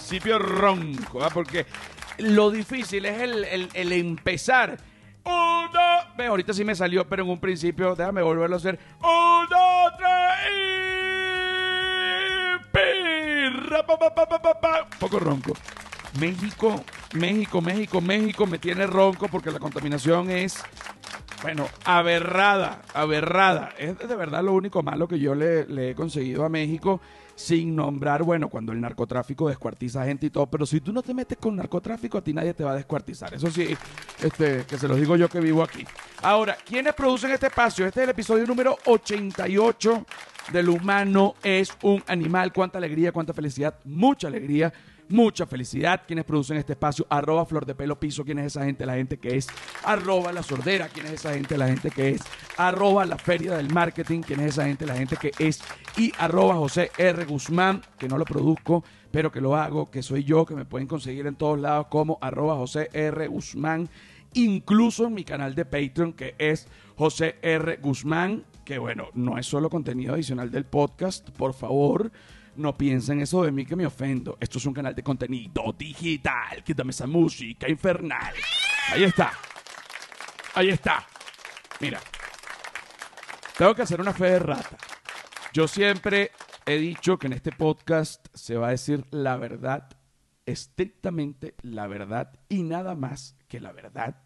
principio ronco, ¿ah? porque lo difícil es el, el- empezar. Uno, ve, ahorita sí me salió, pero en un principio, déjame volverlo a hacer. Uno, tres y... pi, ra, pa, pa, pa, pa, pa, pa. Poco ronco. México, México, México, México me tiene ronco porque la contaminación es bueno, aberrada, aberrada. Es de verdad lo único malo que yo le, he conseguido a México sin nombrar, bueno, cuando el narcotráfico descuartiza gente y todo, pero si tú no te metes con narcotráfico, a ti nadie te va a descuartizar. Eso sí, este, que se los digo yo que vivo aquí. Ahora, ¿quiénes producen este espacio? Este es el episodio número 88 del humano es un animal. Cuánta alegría, cuánta felicidad, mucha alegría mucha felicidad. Quienes producen este espacio, arroba flor de pelo piso, quién es esa gente, la gente que es, arroba la sordera, quién es esa gente, la gente que es, arroba la feria del marketing, quién es esa gente, la gente que es, y arroba José R. Guzmán, que no lo produzco, pero que lo hago, que soy yo, que me pueden conseguir en todos lados como arroba José R. Guzmán, incluso en mi canal de Patreon, que es José R. Guzmán, que bueno, no es solo contenido adicional del podcast, por favor no piensen eso de mí que me ofendo. Esto es un canal de contenido digital. Quítame esa música infernal. Ahí está. Ahí está. Mira. Tengo que hacer una fe de rata. Yo siempre he dicho que en este podcast se va a decir la verdad, estrictamente la verdad y nada más que la verdad.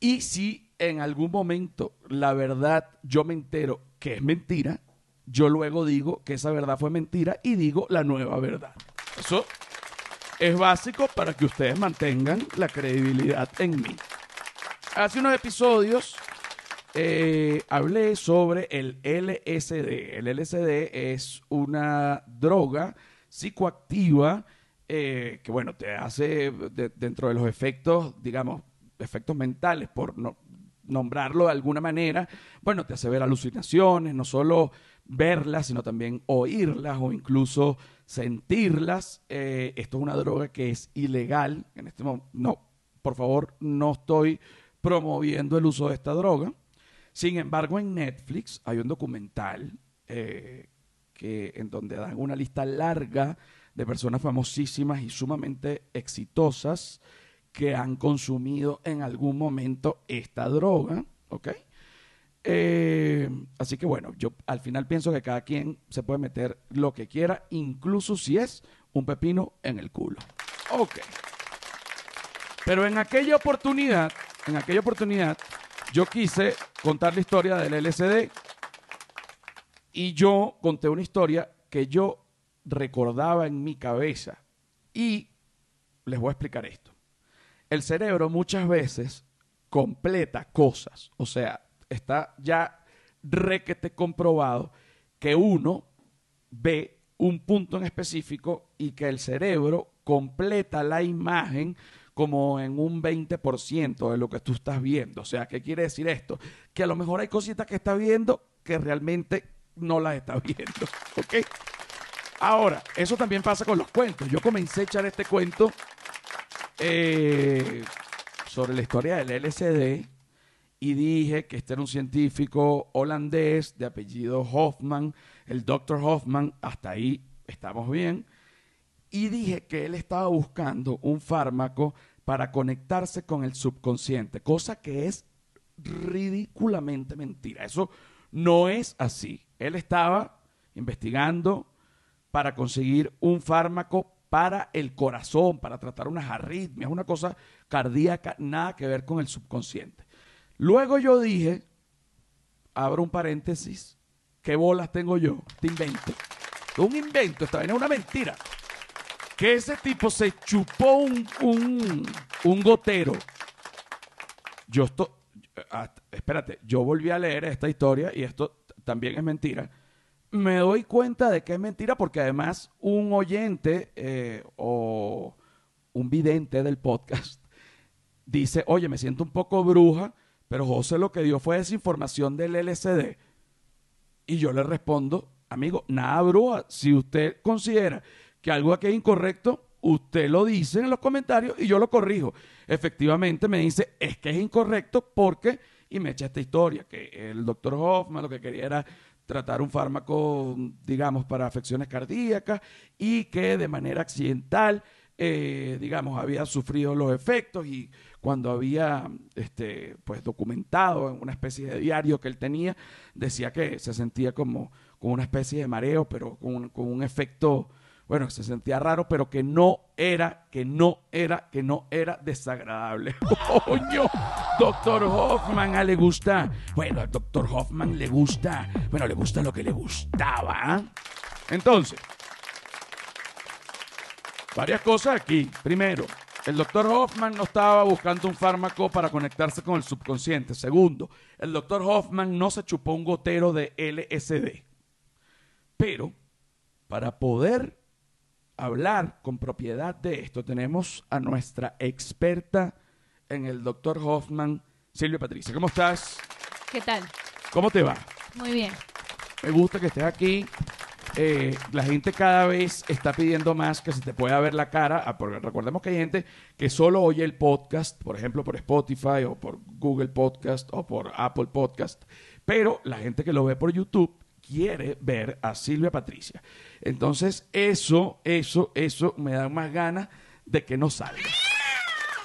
Y si en algún momento la verdad yo me entero que es mentira, yo luego digo que esa verdad fue mentira y digo la nueva verdad. Eso es básico para que ustedes mantengan la credibilidad en mí. Hace unos episodios eh, hablé sobre el LSD. El LSD es una droga psicoactiva eh, que, bueno, te hace de- dentro de los efectos, digamos, efectos mentales, por no, nombrarlo de alguna manera, bueno, te hace ver alucinaciones, no solo verlas, sino también oírlas o incluso sentirlas. Eh, esto es una droga que es ilegal. En este momento, no, por favor, no estoy promoviendo el uso de esta droga. Sin embargo, en Netflix hay un documental eh, que, en donde dan una lista larga de personas famosísimas y sumamente exitosas que han consumido en algún momento esta droga, ¿ok? Eh, así que bueno, yo al final pienso que cada quien se puede meter lo que quiera, incluso si es un pepino en el culo. Ok. Pero en aquella oportunidad, en aquella oportunidad, yo quise contar la historia del LSD y yo conté una historia que yo recordaba en mi cabeza y les voy a explicar esto. El cerebro muchas veces completa cosas, o sea, está ya requete comprobado que uno ve un punto en específico y que el cerebro completa la imagen como en un 20% de lo que tú estás viendo. O sea, ¿qué quiere decir esto? Que a lo mejor hay cositas que estás viendo que realmente no las estás viendo. ¿Ok? Ahora, eso también pasa con los cuentos. Yo comencé a echar este cuento eh, sobre la historia del LSD y dije que este era un científico holandés de apellido Hoffman, el Dr. Hoffman, hasta ahí estamos bien. Y dije que él estaba buscando un fármaco para conectarse con el subconsciente, cosa que es ridículamente mentira. Eso no es así. Él estaba investigando para conseguir un fármaco para el corazón, para tratar unas arritmias, una cosa cardíaca, nada que ver con el subconsciente. Luego yo dije, abro un paréntesis, ¿qué bolas tengo yo? Te invento. Un invento, esta vaina es una mentira. Que ese tipo se chupó un, un, un gotero. Yo esto, ah, espérate, yo volví a leer esta historia y esto también es mentira. Me doy cuenta de que es mentira porque además un oyente eh, o un vidente del podcast dice, oye, me siento un poco bruja, pero José lo que dio fue desinformación del LSD. Y yo le respondo, amigo, nada bruja. Si usted considera que algo aquí es incorrecto, usted lo dice en los comentarios y yo lo corrijo. Efectivamente me dice, es que es incorrecto porque, y me echa esta historia, que el doctor Hoffman lo que quería era tratar un fármaco, digamos, para afecciones cardíacas y que de manera accidental, eh, digamos, había sufrido los efectos y cuando había este, pues documentado en una especie de diario que él tenía, decía que se sentía como, como una especie de mareo, pero con, con un efecto bueno, se sentía raro, pero que no era, que no era, que no era desagradable. ¡Coño! Doctor Hoffman, a le gusta. Bueno, al doctor Hoffman le gusta. Bueno, le gusta lo que le gustaba. ¿ah? Entonces, varias cosas aquí. Primero, el doctor Hoffman no estaba buscando un fármaco para conectarse con el subconsciente. Segundo, el doctor Hoffman no se chupó un gotero de LSD. Pero, para poder hablar con propiedad de esto, tenemos a nuestra experta en el doctor Hoffman, Silvia Patricia. ¿Cómo estás? ¿Qué tal? ¿Cómo te va? Muy bien. Me gusta que estés aquí. Eh, la gente cada vez está pidiendo más que se te pueda ver la cara, ah, porque recordemos que hay gente que solo oye el podcast, por ejemplo, por Spotify o por Google Podcast o por Apple Podcast, pero la gente que lo ve por YouTube quiere ver a Silvia Patricia. Entonces, eso, eso, eso me da más ganas de que no salga.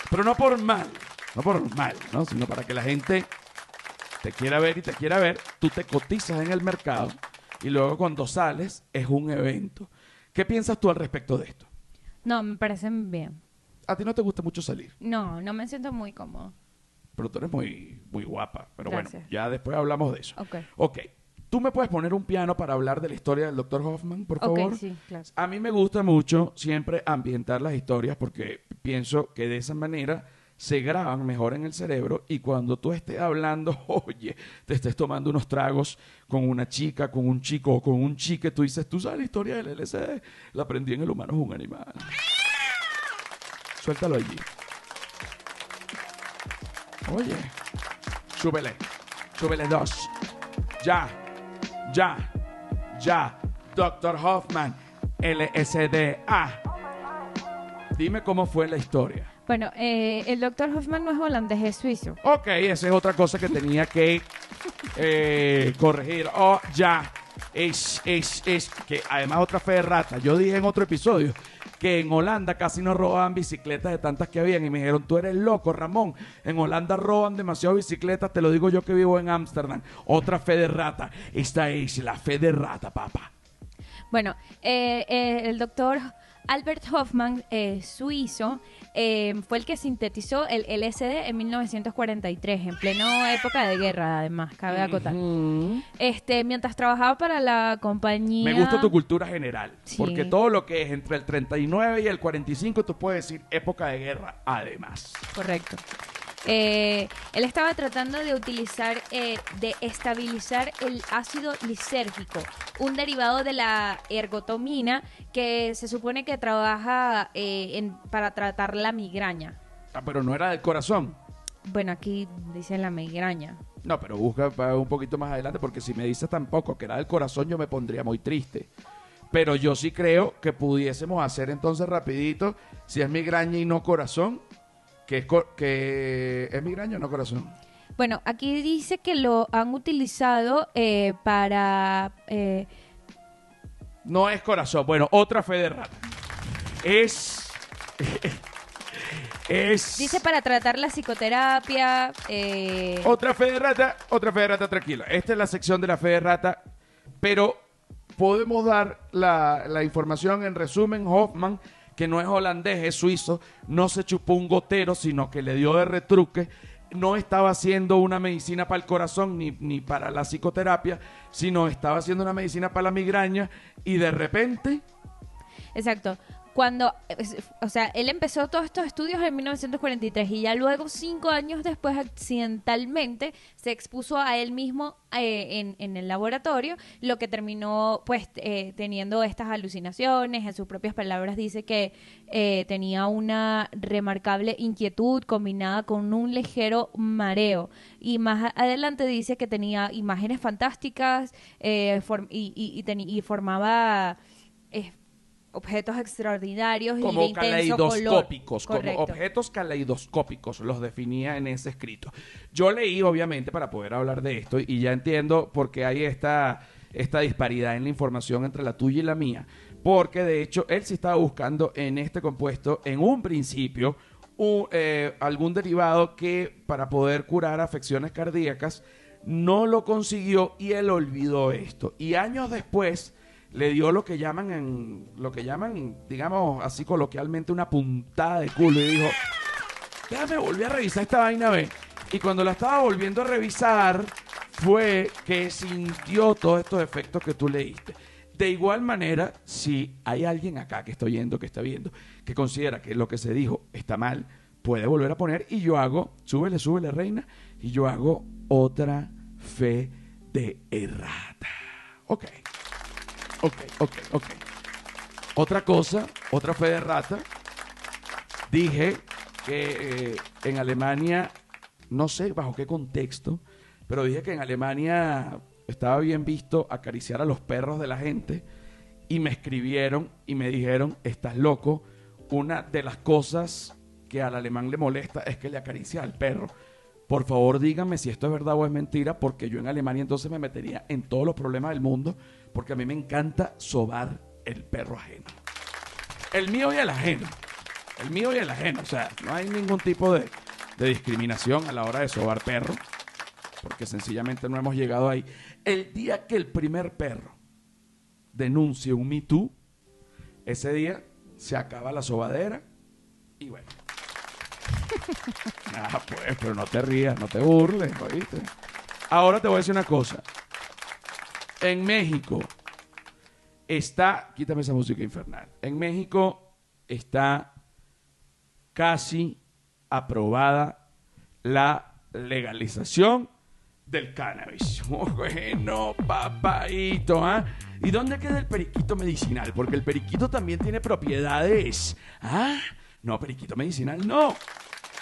Pero no por mal, no por mal, ¿no? Sino para que la gente te quiera ver y te quiera ver, tú te cotizas en el mercado y luego cuando sales es un evento. ¿Qué piensas tú al respecto de esto? No, me parecen bien. A ti no te gusta mucho salir, No, no me siento muy cómodo. pero tú eres muy, muy guapa. Pero Gracias. bueno, ya después hablamos de eso. Ok. Ok. ¿Tú me puedes poner un piano para hablar de la historia del Dr. Hoffman, por favor? sí, claro. A mí me gusta mucho siempre ambientar las historias porque pienso que de esa manera se graban mejor en el cerebro y cuando tú estés hablando, oye, te estés tomando unos tragos con una chica, con un chico o con un chique, tú dices, tú sabes la historia del LSD, la aprendí en el humano es un animal. Suéltalo allí. Oye, súbele, súbele dos. Ya, ya, ya. Doctor Hoffman, LSD. Ah. Dime cómo fue la historia. Bueno, eh, el doctor Hoffman no es holandés, es suizo. Ok, esa es otra cosa que tenía que eh, corregir. Oh, ya. Es, es, es que además otra fe de rata. Yo dije en otro episodio que en Holanda casi no robaban bicicletas de tantas que habían y me dijeron, tú eres loco, Ramón. En Holanda roban demasiado bicicletas, te lo digo yo que vivo en Ámsterdam. Otra fe de rata. Esta es la fe de rata, papá. Bueno, eh, eh, el doctor Albert Hoffman, eh, suizo, eh, fue el que sintetizó el LSD en 1943, en plena época de guerra, además, cabe acotar. Este, mientras trabajaba para la compañía... Me gusta tu cultura general, Sí. porque todo lo que es entre el 39 y el 45 tú puedes decir época de guerra, además. Correcto. Eh, él estaba tratando de utilizar, eh, de estabilizar el ácido lisérgico, un derivado de la ergotomina que se supone que trabaja eh, en- para tratar la migraña. Ah, pero no era del corazón. Bueno, aquí dice la migraña. No, pero busca un poquito más adelante, porque si me dices tampoco que era del corazón, yo me pondría muy triste. Pero yo sí creo que pudiésemos hacer entonces rapidito, si es migraña y no corazón, que es, que es migraña o no corazón. Bueno, aquí dice que lo han utilizado eh, para... eh, No es corazón. Bueno, otra fe de rata. Es... es... dice para tratar la psicoterapia. eh, Otra fe de rata, otra fe de rata, tranquila. Esta es la sección de la fe de rata, pero podemos dar la, la información en resumen. Hoffman, que no es holandés, es suizo, no se chupó un gotero, sino que le dio de retruque. No estaba haciendo una medicina para el corazón ni, ni para la psicoterapia, sino estaba haciendo una medicina para la migraña y de repente Exacto. Cuando, o sea, él empezó todos estos estudios en 1943 y ya luego, cinco años después, accidentalmente, se expuso a él mismo eh, en, el laboratorio, lo que terminó, pues, eh, teniendo estas alucinaciones. En sus propias palabras dice que eh, tenía una remarcable inquietud combinada con un ligero mareo. Y más adelante dice que tenía imágenes fantásticas eh, form- y, y- y formaba... objetos extraordinarios y de caleidoscópicos, color. como objetos caleidoscópicos, los definía en ese escrito. Yo leí, obviamente, para poder hablar de esto, y ya entiendo por qué hay esta, esta disparidad en la información entre la tuya y la mía. Porque de hecho él sí estaba buscando en este compuesto, en un principio, un, eh, algún derivado que para poder curar afecciones cardíacas no lo consiguió y él olvidó esto. Y años después le dio lo que llaman lo que llaman, digamos así coloquialmente, una puntada de culo y dijo, déjame volver a revisar esta vaina, ve. Y cuando la estaba volviendo a revisar, fue que sintió todos estos efectos que tú leíste. De igual manera, si hay alguien acá que está oyendo, que está viendo, que considera que lo que se dijo está mal, puede volver a poner y yo hago, súbele, súbele, reina, y yo hago otra fe de errata. Ok, ok, ok, ok. Otra cosa, otra fe de rata, dije que eh, en Alemania, no sé bajo qué contexto, pero dije que en Alemania estaba bien visto acariciar a los perros de la gente y me escribieron y me dijeron, estás loco, una de las cosas que al alemán le molesta es que le acaricia al perro. Por favor, díganme si esto es verdad o es mentira, porque yo en Alemania entonces me metería en todos los problemas del mundo, porque a mí me encanta sobar el perro ajeno. El mío y el ajeno. El mío y el ajeno. O sea, no hay ningún tipo de, de discriminación a la hora de sobar perro, porque sencillamente no hemos llegado ahí. El día que el primer perro denuncie un Me Too, ese día se acaba la sobadera y bueno. Ah, pues, pero no te rías, no te burles, ¿oíste? Ahora te voy a decir una cosa. En México está, quítame esa música infernal. En México está casi aprobada la legalización del cannabis. Bueno, papaito, ¿ah? ¿Y dónde queda el periquito medicinal? Porque el periquito también tiene propiedades. ¿Ah? No, periquito medicinal no.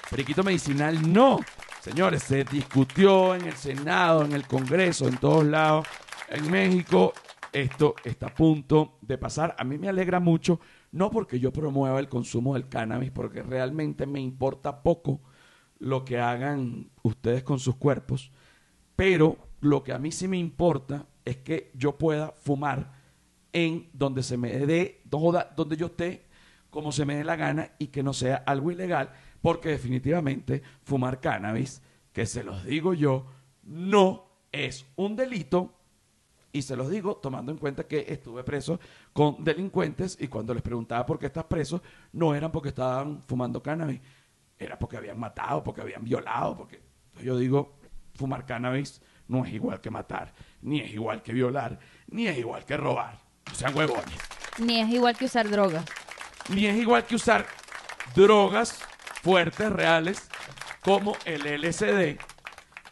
Periquito medicinal no. Señores, se discutió en el Senado, en el Congreso, en todos lados. En México, esto está a punto de pasar. A mí me alegra mucho, no porque yo promueva el consumo del cannabis, porque realmente me importa poco lo que hagan ustedes con sus cuerpos, pero lo que a mí sí me importa es que yo pueda fumar en donde se me dé, donde yo esté, como se me dé la gana y que no sea algo ilegal, porque definitivamente fumar cannabis, que se los digo yo, no es un delito. Y se los digo tomando en cuenta que estuve preso con delincuentes y cuando les preguntaba por qué estás preso, no eran porque estaban fumando cannabis, era porque habían matado, porque habían violado, porque Entonces yo digo, fumar cannabis no es igual que matar, ni es igual que violar, ni es igual que robar. No sean huevones. Ni es igual que usar drogas. Ni es igual que usar drogas fuertes, reales, como el LSD,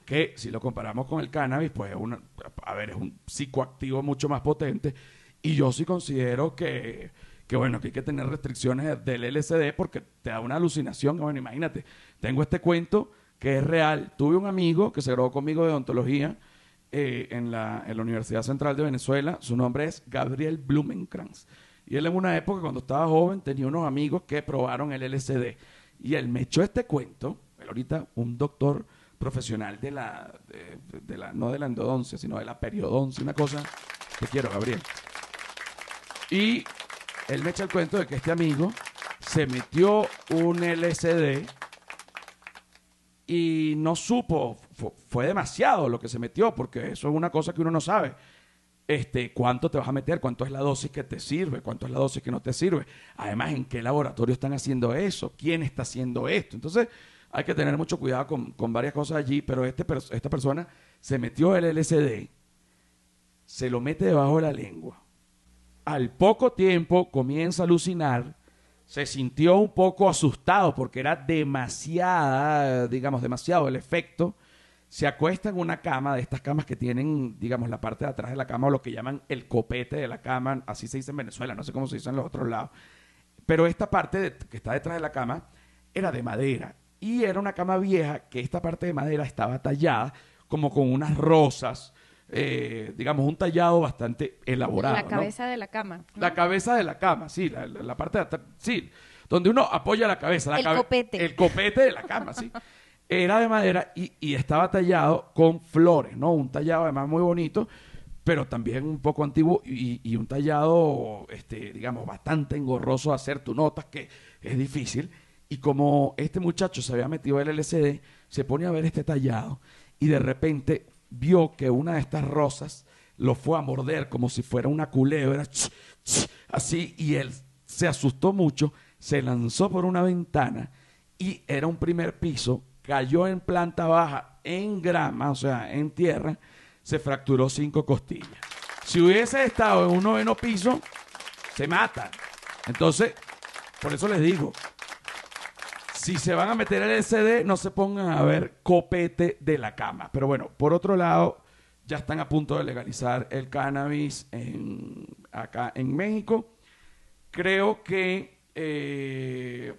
que si lo comparamos con el cannabis, pues es una, a ver, es un psicoactivo mucho más potente. Y yo sí considero que, que, bueno, que hay que tener restricciones del LSD porque te da una alucinación. Bueno, imagínate, tengo este cuento que es real. Tuve un amigo que se graduó conmigo de odontología eh, en, la, en la Universidad Central de Venezuela. Su nombre es Gabriel Blumenkranz. Y él en una época, cuando estaba joven, tenía unos amigos que probaron el LSD. Y él me echó este cuento, él ahorita un doctor profesional de la, de, la, no de la endodoncia, sino de la periodoncia, una cosa, te quiero, Gabriel. Y él me echa el cuento de que este amigo se metió un LSD y no supo, fu- fue demasiado lo que se metió, porque eso es una cosa que uno no sabe. Este, cuánto te vas a meter, cuánto es la dosis que te sirve, cuánto es la dosis que no te sirve. Además, en qué laboratorio están haciendo eso, quién está haciendo esto. Entonces, hay que tener mucho cuidado con, con varias cosas allí, pero este, esta persona se metió el LSD, se lo mete debajo de la lengua. Al poco tiempo comienza a alucinar, se sintió un poco asustado porque era demasiada, digamos, demasiado el efecto. Se acuesta en una cama de estas camas que tienen, digamos, la parte de atrás de la cama o lo que llaman el copete de la cama, así se dice en Venezuela, no sé cómo se dice en los otros lados. Pero esta parte que está detrás de la cama era de madera y era una cama vieja que esta parte de madera estaba tallada como con unas rosas, eh, digamos, un tallado bastante elaborado. la ¿no? cabeza de la cama. ¿no? La cabeza de la cama, sí, la, la- la parte de atrás, sí, donde uno apoya la cabeza. La El cabe- copete. El copete de la cama, sí. Era de madera y, y estaba tallado con flores, ¿no? Un tallado además muy bonito, pero también un poco antiguo y, y un tallado, este, digamos, bastante engorroso hacer tu notas, que es difícil. Y como este muchacho se había metido el LCD, se pone a ver este tallado y de repente vio que una de estas rosas lo fue a morder como si fuera una culebra, así, y él se asustó mucho, se lanzó por una ventana y era un primer piso, cayó en planta baja, en grama, o sea, en tierra, se fracturó cinco costillas. Si hubiese estado en un noveno piso, se mata. Entonces, por eso les digo, si se van a meter el LCD, no se pongan a ver copete de la cama. Pero bueno, por otro lado, ya están a punto de legalizar el cannabis en, acá en México. Creo que eh,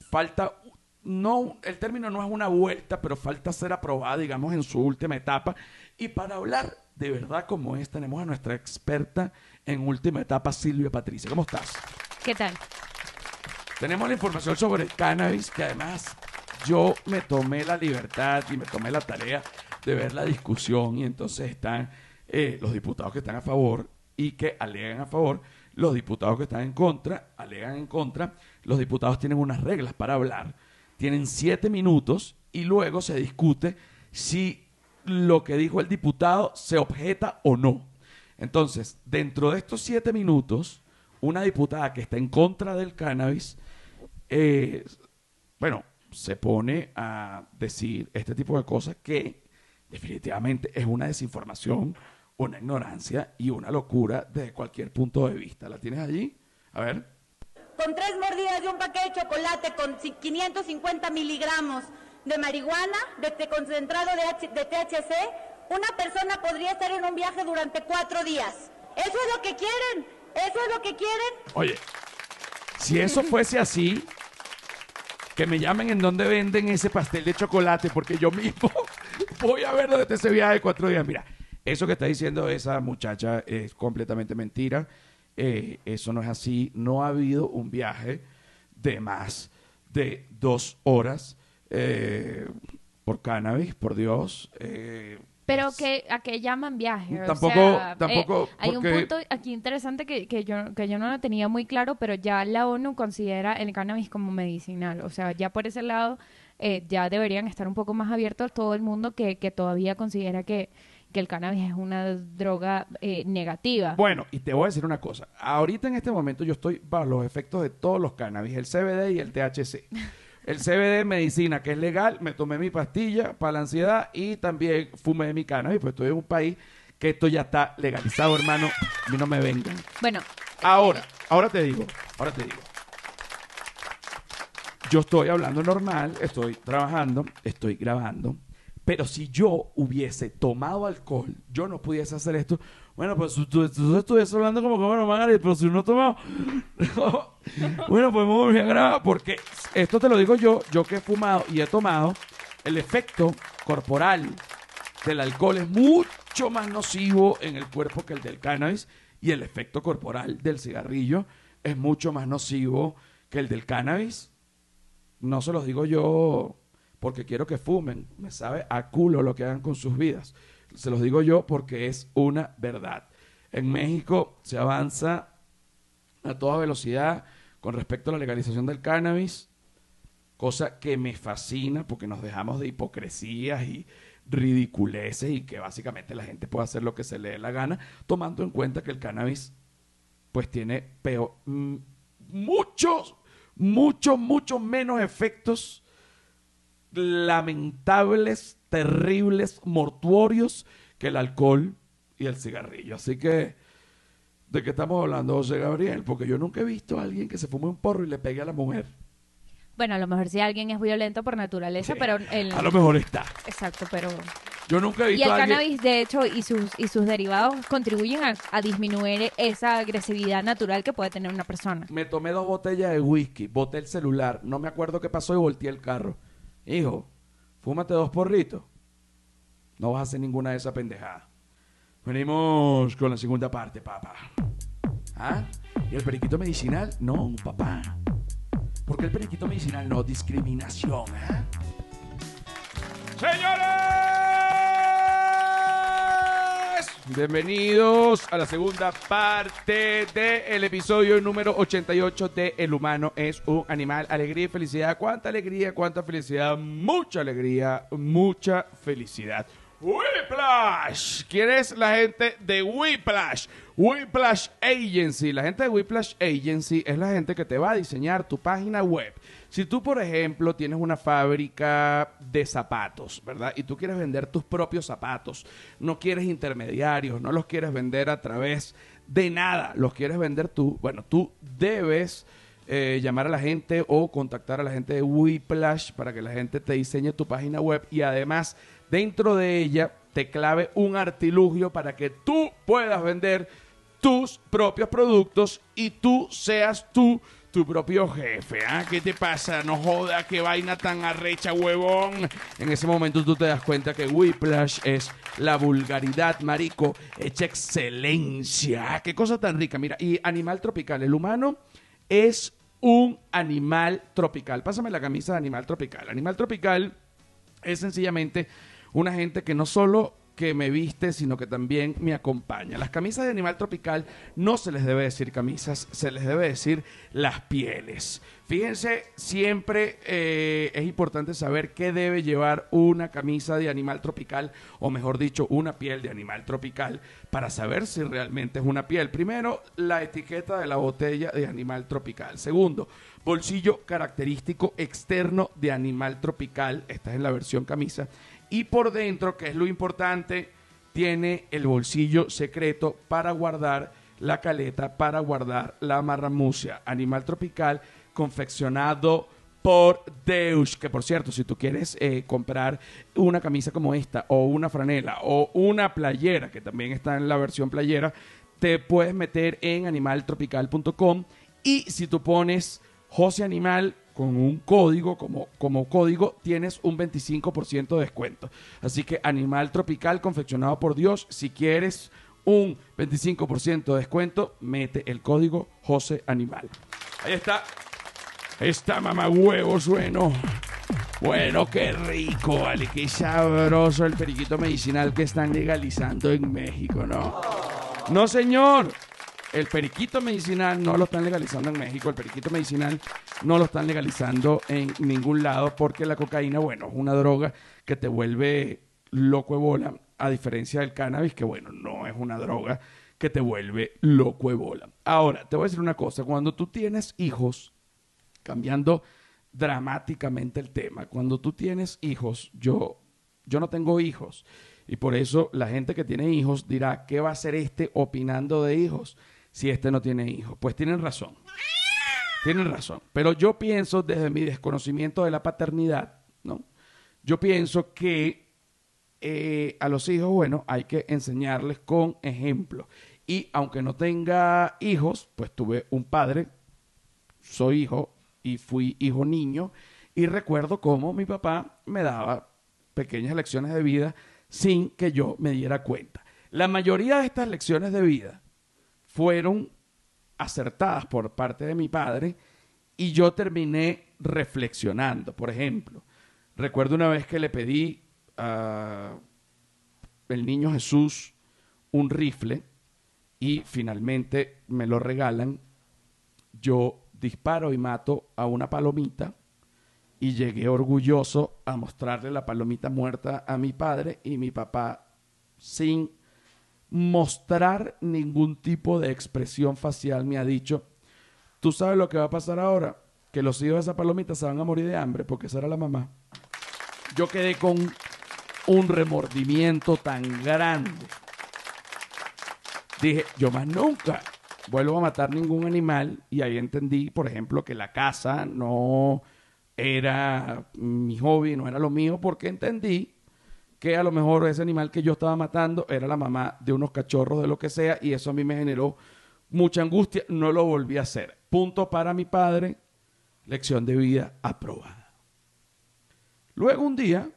falta, no, el término no es una vuelta, pero falta ser aprobada, digamos, en su última etapa. Y para hablar de verdad como es, tenemos a nuestra experta en última etapa, Silvia Patricia. ¿Cómo estás? ¿Qué tal? Tenemos la información sobre el cannabis, que además yo me tomé la libertad y me tomé la tarea de ver la discusión y entonces están eh, los diputados que están a favor y que alegan a favor, los diputados que están en contra, alegan en contra, los diputados tienen unas reglas para hablar, tienen siete minutos y luego se discute si lo que dijo el diputado se objeta o no. Entonces, dentro de estos siete minutos, una diputada que está en contra del cannabis, eh, bueno, se pone a decir este tipo de cosas que definitivamente es una desinformación, una ignorancia y una locura desde cualquier punto de vista. ¿La tienes allí? A ver. Con tres mordidas de un paquete de chocolate con 550 miligramos de marihuana, de concentrado de, H, de THC, una persona podría estar en un viaje durante cuatro días. ¿Eso es lo que quieren? ¿Eso es lo que quieren? Oye, si eso fuese así, que me llamen en donde venden ese pastel de chocolate, porque yo mismo voy a ver está ese viaje de cuatro días. Mira, eso que está diciendo esa muchacha es completamente mentira. Eh, eso no es así. No ha habido un viaje de más de dos horas eh, por cannabis, por Dios. Eh, Pero que a qué llaman viaje. O Tampoco- sea, tampoco, eh, hay porque- un punto aquí interesante que, que yo que yo no lo tenía muy claro, pero ya la ONU considera el cannabis como medicinal. O sea, ya por ese lado eh, ya deberían estar un poco más abiertos todo el mundo que, que todavía considera que, que el cannabis es una droga eh, negativa. Bueno, y te voy a decir una cosa. Ahorita en este momento yo estoy bajo los efectos de todos los cannabis, el CBD y el THC. El CBD medicina, que es legal, me tomé mi pastilla para la ansiedad y también fumé mi cannabis, pues estoy en un país que esto ya está legalizado, hermano. A mí no me vengan. Bueno, Ahora, ahora te digo, ahora te digo. Yo estoy hablando normal, estoy trabajando, estoy grabando, pero si yo hubiese tomado alcohol, yo no pudiese hacer esto. Bueno, pues tú, tú, tú hablando como bueno, Magali, pero si no he tomado. bueno, pues vamos a grabar, porque esto te lo digo yo, yo que he fumado y he tomado, el efecto corporal del alcohol es mucho más nocivo en el cuerpo que el del cannabis y el efecto corporal del cigarrillo es mucho más nocivo que el del cannabis. No se los digo yo porque quiero que fumen, me sabe a culo lo que hagan con sus vidas. Se los digo yo porque es una verdad. En México se avanza a toda velocidad con respecto a la legalización del cannabis cosa que me fascina porque nos dejamos de hipocresías y ridiculeces y que básicamente la gente puede hacer lo que se le dé la gana, tomando en cuenta que el cannabis pues tiene peor, mm, muchos, muchos, muchos menos efectos lamentables, terribles, mortuorios que el alcohol y el cigarrillo. Así que, ¿de qué estamos hablando, José Gabriel? Porque yo nunca he visto a alguien que se fume un porro y le pegue a la mujer. bueno, a lo mejor si alguien es violento por naturaleza, Sí, pero el A lo mejor está. exacto, pero Yo nunca he y visto el a alguien... cannabis de hecho y sus y sus derivados contribuyen a, a disminuir esa agresividad natural que puede tener una persona. Me tomé dos botellas de whisky, boté el celular, no me acuerdo qué pasó y volteé el carro. Hijo, fúmate dos porritos. No vas a hacer ninguna de esas pendejadas. Venimos con la segunda parte, papá. ¿Ah? ¿Y el periquito medicinal? No, papá. ¿Por qué el periquito medicinal no? Discriminación, ¿eh? Señores, Bienvenidos a la segunda parte del episodio número 88 de El humano es un animal. Alegría y felicidad. ¿Cuánta alegría? ¿Cuánta felicidad? Mucha alegría, mucha felicidad. Whiplash. ¿Quién es la gente de Whiplash? Whiplash Agency. La gente de Whiplash Agency es la gente que te va a diseñar tu página web. Si tú, por ejemplo, tienes una fábrica de zapatos, ¿verdad? Y tú quieres vender tus propios zapatos, no quieres intermediarios, no los quieres vender a través de nada, los quieres vender tú, bueno, tú debes eh, llamar a la gente o contactar a la gente de Whiplash para que la gente te diseñe tu página web y además dentro de ella te clave un artilugio para que tú puedas vender tus propios productos y tú seas tú tu propio jefe. ¿ah? ¿Qué te pasa? No joda, qué vaina tan arrecha, huevón. En ese momento tú te das cuenta que Whiplash es la vulgaridad, marico, hecha excelencia. Ah, Qué cosa tan rica. Mira, y animal tropical. El humano es un animal tropical. Pásame la camisa de animal tropical. Animal tropical es sencillamente una gente que no solo que me viste, sino que también me acompaña. Las camisas de animal tropical no se les debe decir camisas, se les debe decir las pieles. Fíjense, siempre eh, es importante saber qué debe llevar una camisa de animal tropical, o mejor dicho, una piel de animal tropical, para saber si realmente es una piel. Primero, la etiqueta de la botella de animal tropical. Segundo, bolsillo característico externo de animal tropical. Esta es la versión camisa. Y por dentro, que es lo importante, tiene el bolsillo secreto para guardar la caleta, para guardar la marramucia. Animal tropical confeccionado por Deus. Que por cierto, si tú quieres eh, comprar una camisa como esta, o una franela, o una playera, que también está en la versión playera, te puedes meter en animaltropical.com y si tú pones José Animal con un código, como, como código, tienes un 25% de descuento. Así que Animal Tropical confeccionado por Dios, si quieres un 25% de descuento, mete el código José Animal. Ahí está. Está mamá huevo sueno. Bueno, qué rico, vale, qué sabroso el periquito medicinal que están legalizando en México, ¿no? No, señor. El periquito medicinal no lo están legalizando en México. El periquito medicinal no lo están legalizando en ningún lado porque la cocaína, bueno, es una droga que te vuelve loco de bola, a diferencia del cannabis, que bueno, no es una droga que te vuelve loco de bola. Ahora, te voy a decir una cosa. Cuando tú tienes hijos, cambiando dramáticamente el tema, cuando tú tienes hijos, yo, yo no tengo hijos. Y por eso la gente que tiene hijos dirá, ¿qué va a hacer este opinando de hijos? si este no tiene hijos. Pues tienen razón. Tienen razón. Pero yo pienso desde mi desconocimiento de la paternidad, ¿no? Yo pienso que eh, a los hijos, bueno, hay que enseñarles con ejemplo. Y aunque no tenga hijos, pues tuve un padre, soy hijo y fui hijo niño, y recuerdo cómo mi papá me daba pequeñas lecciones de vida sin que yo me diera cuenta. La mayoría de estas lecciones de vida fueron acertadas por parte de mi padre y yo terminé reflexionando. Por ejemplo, recuerdo una vez que le pedí a el niño Jesús un rifle y finalmente me lo regalan. Yo disparo y mato a una palomita y llegué orgulloso a mostrarle la palomita muerta a mi padre y mi papá sin mostrar ningún tipo de expresión facial me ha dicho, tú sabes lo que va a pasar ahora, que los hijos de esa palomita se van a morir de hambre porque esa era la mamá. Yo quedé con un remordimiento tan grande. Dije, yo más nunca vuelvo a matar ningún animal y ahí entendí, por ejemplo, que la caza no era mi hobby, no era lo mío, porque entendí que a lo mejor ese animal que yo estaba matando era la mamá de unos cachorros de lo que sea y eso a mí me generó mucha angustia, no lo volví a hacer. Punto para mi padre, lección de vida aprobada. Luego un día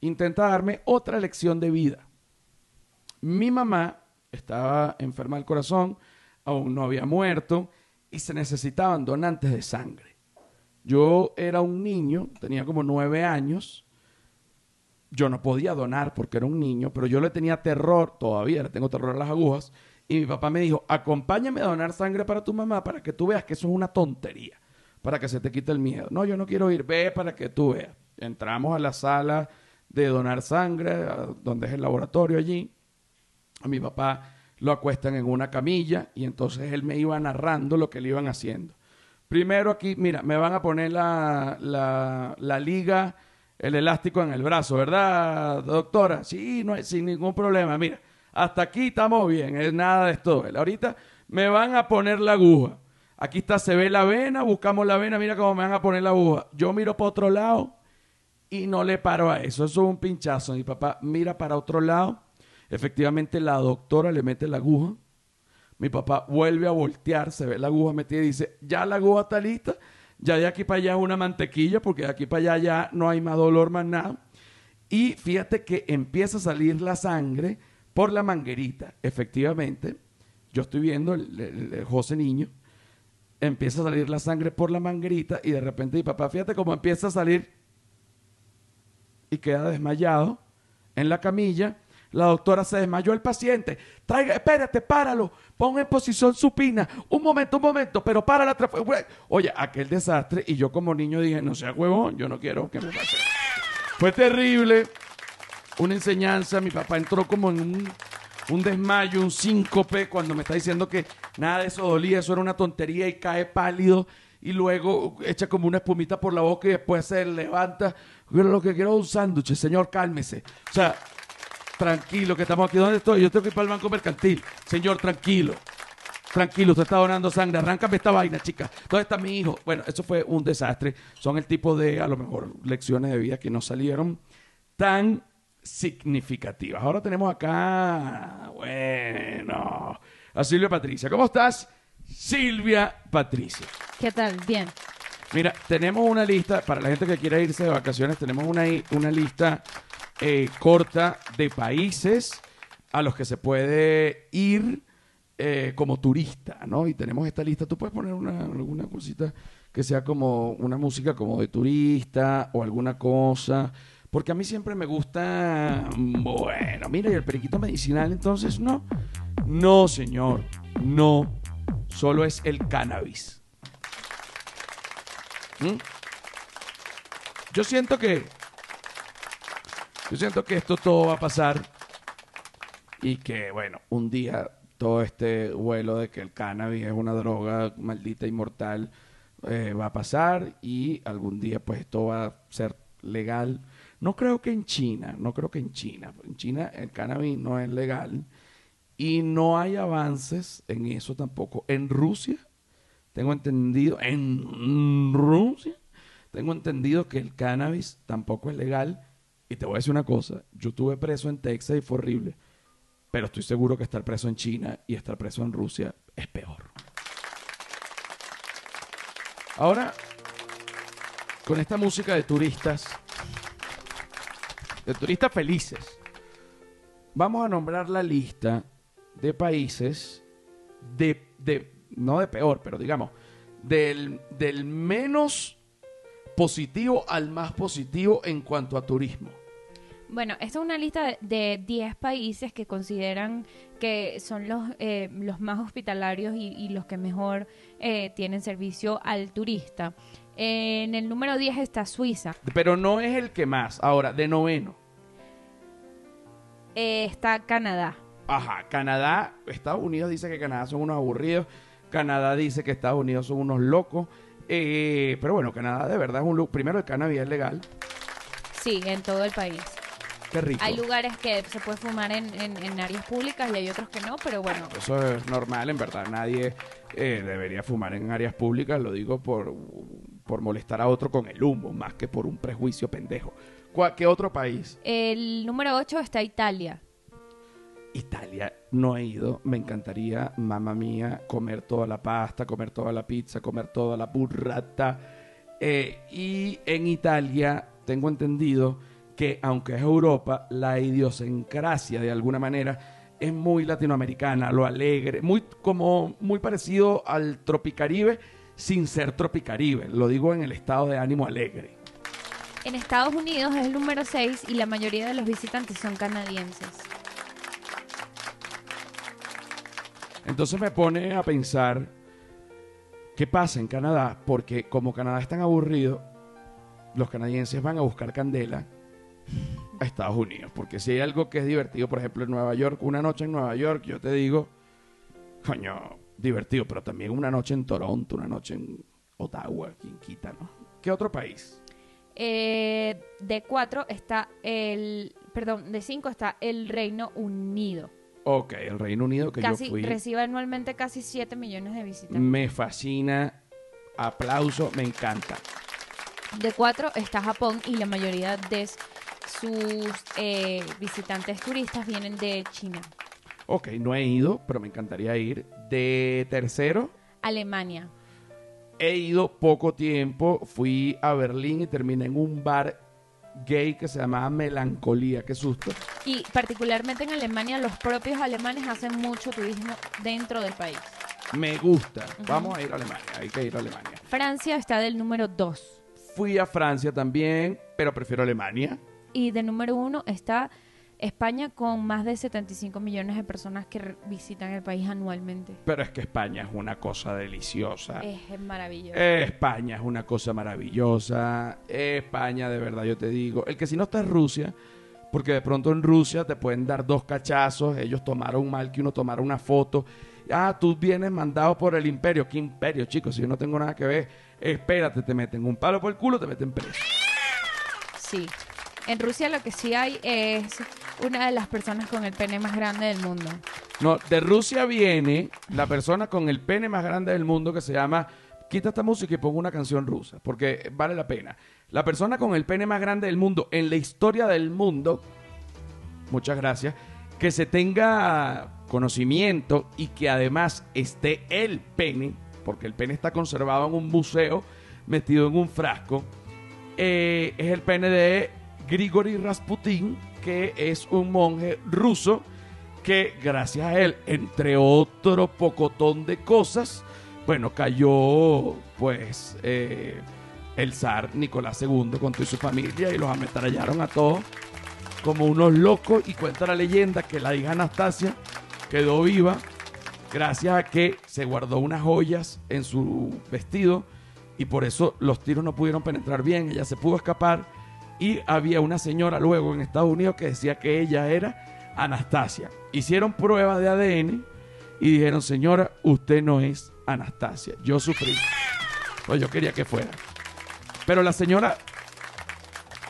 intenta darme otra lección de vida. Mi mamá estaba enferma del corazón, aún no había muerto y se necesitaban donantes de sangre. Yo era un niño, tenía como nueve años, yo no podía donar porque era un niño, pero yo le tenía terror, todavía le tengo terror a las agujas, y mi papá me dijo, acompáñame a donar sangre para tu mamá para que tú veas que eso es una tontería, para que se te quite el miedo. No, yo no quiero ir, ve para que tú veas. Entramos a la sala de donar sangre, donde es el laboratorio allí. A mi papá lo acuestan en una camilla y entonces él me iba narrando lo que le iban haciendo. Primero aquí, mira, me van a poner la, la, la liga, el elástico en el brazo, ¿verdad, doctora? Sí, no hay, sin ningún problema. Mira, hasta aquí estamos bien, es nada de esto. Ahorita me van a poner la aguja. Aquí está, se ve la vena, buscamos la vena, mira cómo me van a poner la aguja. Yo miro para otro lado y no le paro a eso. Eso es un pinchazo. Mi papá mira para otro lado. Efectivamente, la doctora le mete la aguja. Mi papá vuelve a voltear, se ve la aguja metida y dice, ya la aguja está lista, ya de aquí para allá es una mantequilla, porque de aquí para allá ya no hay más dolor, más nada. Y fíjate que empieza a salir la sangre por la manguerita. Efectivamente, yo estoy viendo el, José Niño, empieza a salir la sangre por la manguerita y de repente mi papá, fíjate cómo empieza a salir y queda desmayado en la camilla. La doctora se desmayó el paciente. Traiga, espérate, páralo. Pon en posición supina. Un momento, un momento, pero para la Oye, aquel desastre. Y yo como niño dije, no sea huevón, yo no quiero que me pase. Fue terrible. Una enseñanza. Mi papá entró como en un, un desmayo, un síncope, cuando me está diciendo que nada de eso dolía, eso era una tontería y cae pálido y luego echa como una espumita por la boca y después se levanta. Lo que quiero es un sándwich, señor, cálmese. O sea, tranquilo, que estamos aquí. ¿Dónde estoy? Yo tengo que ir para el banco mercantil. Señor, tranquilo. Tranquilo, usted está donando sangre. Arráncame esta vaina, chica. ¿Dónde está mi hijo? Bueno, eso fue un desastre. Son el tipo de, a lo mejor, lecciones de vida que no salieron tan significativas. Ahora tenemos acá, bueno, a Silvia Patricia. ¿Cómo estás? Silvia Patricia. ¿Qué tal? Bien. Mira, tenemos una lista, para la gente que quiera irse de vacaciones, tenemos una, una lista eh, corta de países a los que se puede ir eh, como turista, ¿no? Y tenemos esta lista, tú puedes poner una, alguna cosita que sea como una música como de turista o alguna cosa, porque a mí siempre me gusta, bueno, mira, y el periquito medicinal, entonces, no, no, señor, no solo es el cannabis. ¿Mm? Yo siento que. Yo siento que esto todo va a pasar. Y que, bueno, un día todo este vuelo de que el cannabis es una droga maldita y mortal eh, va a pasar. Y algún día, pues, esto va a ser legal. No creo que en China, no creo que en China. En China el cannabis no es legal. Y no hay avances en eso tampoco. En Rusia, tengo entendido, en Rusia, tengo entendido que el cannabis tampoco es legal. Y te voy a decir una cosa, yo estuve preso en Texas y fue horrible. Pero estoy seguro que estar preso en China y estar preso en Rusia es peor. Ahora, con esta música de turistas, de turistas felices, vamos a nombrar la lista de países de, de, no de peor, pero digamos, del, del menos positivo al más positivo en cuanto a turismo. Bueno, esta es una lista de 10 países que consideran que son los, eh, los más hospitalarios y, los que mejor eh, tienen servicio al turista. en el número 10 está Suiza. Pero no es el que más. Ahora, de noveno. Eh, está Canadá. Ajá, Canadá, Estados Unidos dice que Canadá son unos aburridos, Canadá dice que Estados Unidos son unos locos, eh, pero bueno, Canadá de verdad es un lugar, primero el cannabis es legal. Sí, en todo el país. Qué rico. Hay lugares que se puede fumar en, en, áreas públicas y hay otros que no, pero bueno. Eso es normal, en verdad, nadie eh, debería fumar en áreas públicas, lo digo por, por molestar a otro con el humo, más que por un prejuicio pendejo. ¿Qué otro país? El número 8 está Italia. Italia no he ido, me encantaría, mamá mía, comer toda la pasta, comer toda la pizza, comer toda la burrata. Eh, y en Italia tengo entendido que aunque es Europa, la idiosincrasia de alguna manera es muy latinoamericana, lo alegre, muy como muy parecido al tropicaribe sin ser tropicaribe, lo digo en el estado de ánimo alegre. En Estados Unidos es el número 6 y la mayoría de los visitantes son canadienses. Entonces me pone a pensar qué pasa en Canadá, porque como Canadá es tan aburrido, los canadienses van a buscar candela a Estados Unidos. Porque si hay algo que es divertido, por ejemplo, en Nueva York, una noche en Nueva York, yo te digo, coño, divertido, pero también una noche en Toronto, una noche en Ottawa, quien quita, ¿no? ¿Qué otro país? Eh, de 4 está el, perdón, de 5 está el Reino Unido. Ok, el Reino Unido que casi yo fui. recibe anualmente casi 7 millones de visitantes. Me fascina, aplauso, me encanta. De 4 está Japón y la mayoría de sus eh, visitantes turistas vienen de China. Ok, no he ido, pero me encantaría ir. De tercero, Alemania. he ido poco tiempo. Fui a Berlín y terminé en un bar gay que se llamaba Melancolía. Qué susto. Y particularmente en Alemania, los propios alemanes hacen mucho turismo dentro del país. Me gusta. Vamos a ir a Alemania. Hay que ir a Alemania. Francia está del número 2. Fui a Francia también, pero prefiero Alemania. Y de número 1 está España con más de 75 millones de personas que visitan el país anualmente. Pero es que España es una cosa deliciosa. Es maravilloso. España es una cosa maravillosa. España, de verdad, yo te digo. El que si no está es Rusia, porque de pronto en Rusia te pueden dar dos cachazos. Ellos tomaron mal que uno tomara una foto. Ah, tú vienes mandado por el imperio. ¿Qué imperio, chicos? Si yo no tengo nada que ver, espérate, te meten un palo por el culo, te meten preso. Sí. En Rusia lo que sí hay es una de las personas con el pene más grande del mundo. No, de Rusia viene la persona con el pene más grande del mundo que se llama. Quita esta música y pongo una canción rusa, porque vale la pena. La persona con el pene más grande del mundo en la historia del mundo, muchas gracias, que se tenga conocimiento y que además esté el pene, porque el pene está conservado en un museo, metido en un frasco, eh, es el pene de Grigori Rasputin, que es un monje ruso que gracias a él, entre otro pocotón de cosas, bueno, cayó pues eh, el zar Nicolás II con toda su familia y los ametrallaron a todos como unos locos. Y cuenta la leyenda que la hija Anastasia quedó viva gracias a que se guardó unas joyas en su vestido y por eso los tiros no pudieron penetrar bien, ella se pudo escapar y había una señora luego en Estados Unidos que decía que ella era Anastasia. Hicieron pruebas de ADN y dijeron, señora, usted no es Anastasia. Yo sufrí. Pues yo quería que fuera. Pero la señora,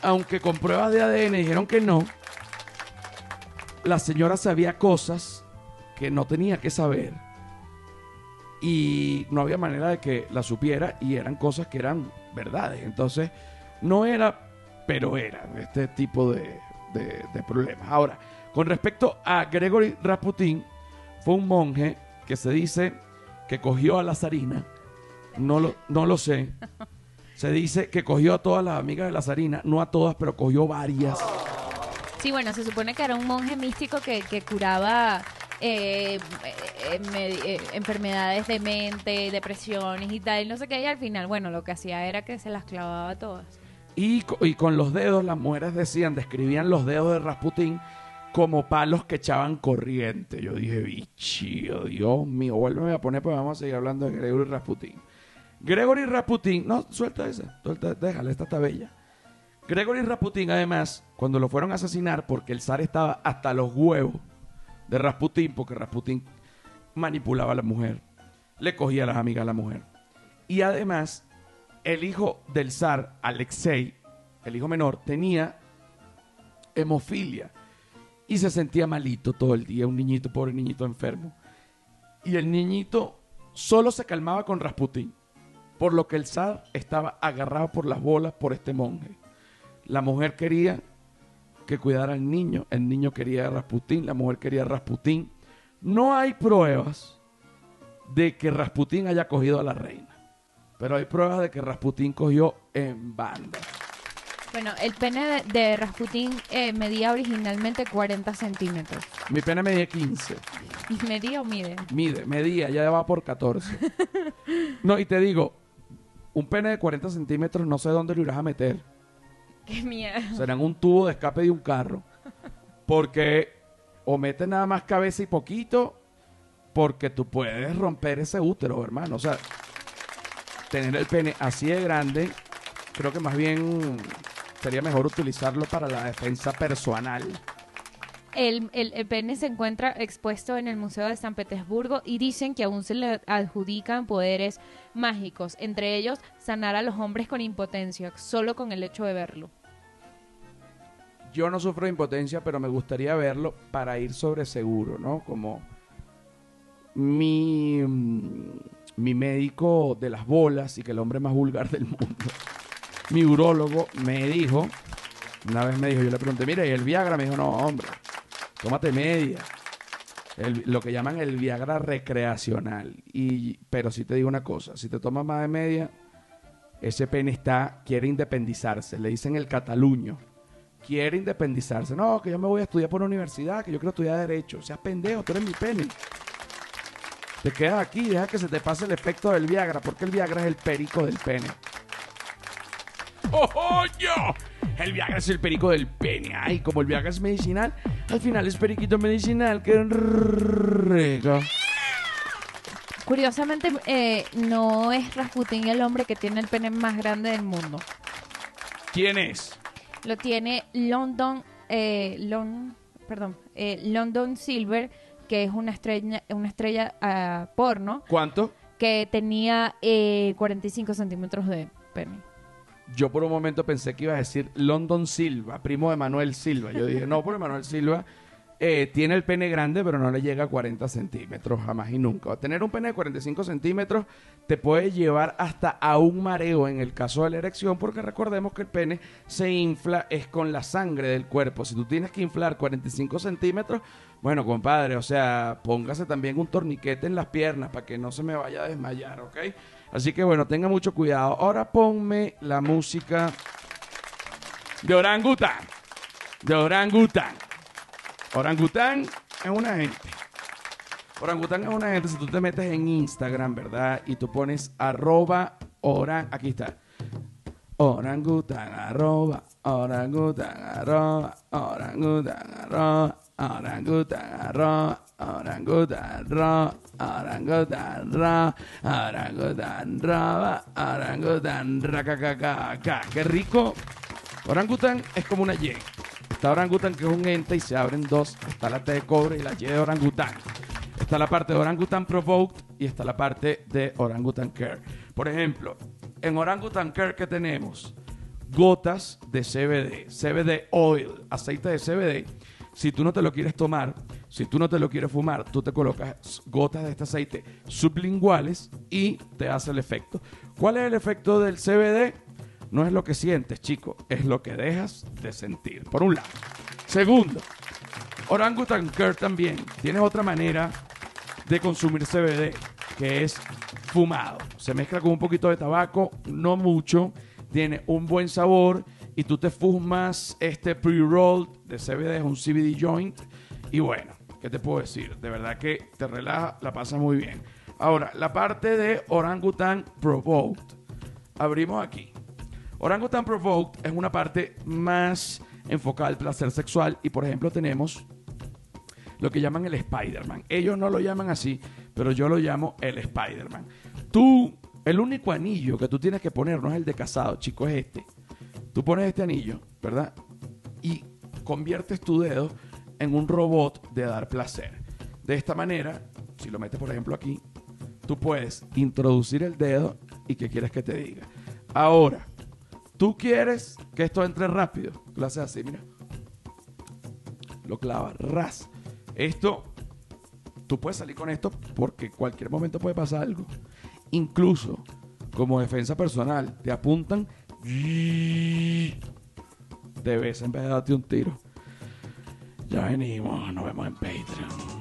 aunque con pruebas de ADN dijeron que no, la señora sabía cosas que no tenía que saber. Y no había manera de que la supiera y eran cosas que eran verdades. Entonces, no era, pero era este tipo de, de- problemas. Ahora, con respecto a Gregory Rasputin, fue un monje que se dice que cogió a la zarina. No lo, no lo sé. Se dice que cogió a todas las amigas de la zarina, no a todas, pero cogió varias. Sí, bueno, se supone que era un monje místico que, que curaba eh, eh, eh, enfermedades de mente, depresiones y tal, no sé qué, y al final, bueno, lo que hacía era que se las clavaba todas. Y, co- y con los dedos, las mujeres decían, describían los dedos de Rasputín como palos que echaban corriente. Yo dije, bichío, Dios mío, vuélveme a poner, pues vamos a seguir hablando de Gregory Rasputín. Gregory Rasputín, no, suelta esa, suelta, déjala, esta está bella. Gregory Rasputín, además, cuando lo fueron a asesinar, porque el zar estaba hasta los huevos de Rasputín, porque Rasputín manipulaba a la mujer, le cogía a las amigas a la mujer. Y además, el hijo del zar, Alexei, el hijo menor, tenía hemofilia y se sentía malito todo el día, un niñito, pobre niñito enfermo. Y el niñito solo se calmaba con Rasputín, por lo que el zar estaba agarrado por las bolas por este monje. La mujer quería que cuidara al niño, el niño quería a Rasputín, la mujer quería a Rasputín. No hay pruebas de que Rasputín haya cogido a la reina, pero hay pruebas de que Rasputín cogió en banda. Bueno, el pene de, de Rasputín eh, medía originalmente 40 centímetros. Mi pene medía 15. ¿Medía o mide? Mide, medía, ya va por 14. No, y te digo, un pene de 40 centímetros no sé dónde lo irás a meter. Qué miedo. Serán un tubo de escape de un carro. Porque o metes nada más cabeza y poquito, porque tú puedes romper ese útero, hermano. O sea, tener el pene así de grande, creo que más bien sería mejor utilizarlo para la defensa personal. El, el- el pene se encuentra expuesto en el Museo de San Petersburgo y dicen que aún se le adjudican poderes mágicos, entre ellos sanar a los hombres con impotencia, solo con el hecho de verlo. Yo no sufro de impotencia, pero me gustaría verlo para ir sobre seguro, ¿no? Como mi, mm, mi médico de las bolas y que el hombre más vulgar del mundo, mi urólogo, me dijo, una vez me dijo, yo le pregunté, mira, ¿y el Viagra? Me dijo, no, hombre, tómate media. Lo que llaman el Viagra recreacional. Y, pero sí te digo una cosa, si te tomas más de media, ese pene está, quiere independizarse, le dicen el cataluño quiere independizarse. No, que yo me voy a estudiar por una universidad, que yo quiero estudiar Derecho. Seas pendejo, tú eres mi pene. Te quedas aquí, deja que se te pase el efecto del Viagra, porque el Viagra es el perico del pene. ¡Oh, yo! El Viagra es el perico del pene. Ay, como el Viagra es medicinal, al final es periquito medicinal. ¡Qué rico! Curiosamente, eh, no es Rasputin el hombre que tiene el pene más grande del mundo. ¿Quién es? Lo tiene London, eh, Lon- perdón, eh, London Silver, que es una estrella, una estrella ah, porno, ¿Cuánto? que tenía eh, 45 centímetros de pene. Yo por un momento pensé que iba a decir London Silva, primo de Manuel Silva. Yo dije, no, porque Manuel Silva eh, tiene el pene grande, pero no le llega a 40 centímetros, jamás y nunca. Tener un pene de 45 centímetros te puede llevar hasta a un mareo en el caso de la erección, porque recordemos que el pene se infla es con la sangre del cuerpo. Si tú tienes que inflar 45 centímetros, bueno, compadre, o sea, póngase también un torniquete en las piernas para que no se me vaya a desmayar, ¿ok? Así que bueno, tenga mucho cuidado. Ahora ponme la música de orangután. De orangután. Orangután es una gente. Orangután es una gente. Si tú te metes en Instagram, ¿verdad? Y tú pones arroba oran... Aquí está. Orangután, arroba, orangután, arroba, orangután, arroba, orangután, arroba, orangután, arroba, orangután, arroba, orangután, arroba, orangután. ¡Qué rico! Orangután es como una Y. Está orangután que es un ente y se abren dos. Está la T de cobre y la Y de orangután. Está la parte de Orangutan Provoked y está la parte de Orangutan Care. Por ejemplo, en Orangutan Care que tenemos gotas de CBD, CBD oil, aceite de CBD. Si tú no te lo quieres tomar, si tú no te lo quieres fumar, tú te colocas gotas de este aceite sublinguales y te hace el efecto. ¿Cuál es el efecto del CBD? No es lo que sientes, chico, es lo que dejas de sentir. Por un lado. Segundo, Orangutan Care también tiene otra manera de consumir CBD, que es fumado. Se mezcla con un poquito de tabaco, no mucho, tiene un buen sabor y tú te fumas este pre-roll de CBD, es un CBD joint. Y bueno, ¿qué te puedo decir? De verdad que te relaja, la pasa muy bien. Ahora, la parte de Orangutan Provoked. Abrimos aquí. Orangutan Provoked es una parte más enfocada al placer sexual y por ejemplo tenemos lo que llaman el Spider-Man. Ellos no lo llaman así, pero yo lo llamo el Spider-Man. Tú, el único anillo que tú tienes que poner no es el de casado, chico, es este. Tú pones este anillo, ¿verdad? Y conviertes tu dedo en un robot de dar placer. De esta manera, si lo metes por ejemplo aquí, tú puedes introducir el dedo y qué quieres que te diga. Ahora, tú quieres que esto entre rápido. Lo haces así, mira. Lo clavas, ras. Esto, tú puedes salir con esto porque cualquier momento puede pasar algo. Incluso, como defensa personal, te apuntan de vez en vez de darte un tiro. Ya venimos, nos vemos en Patreon.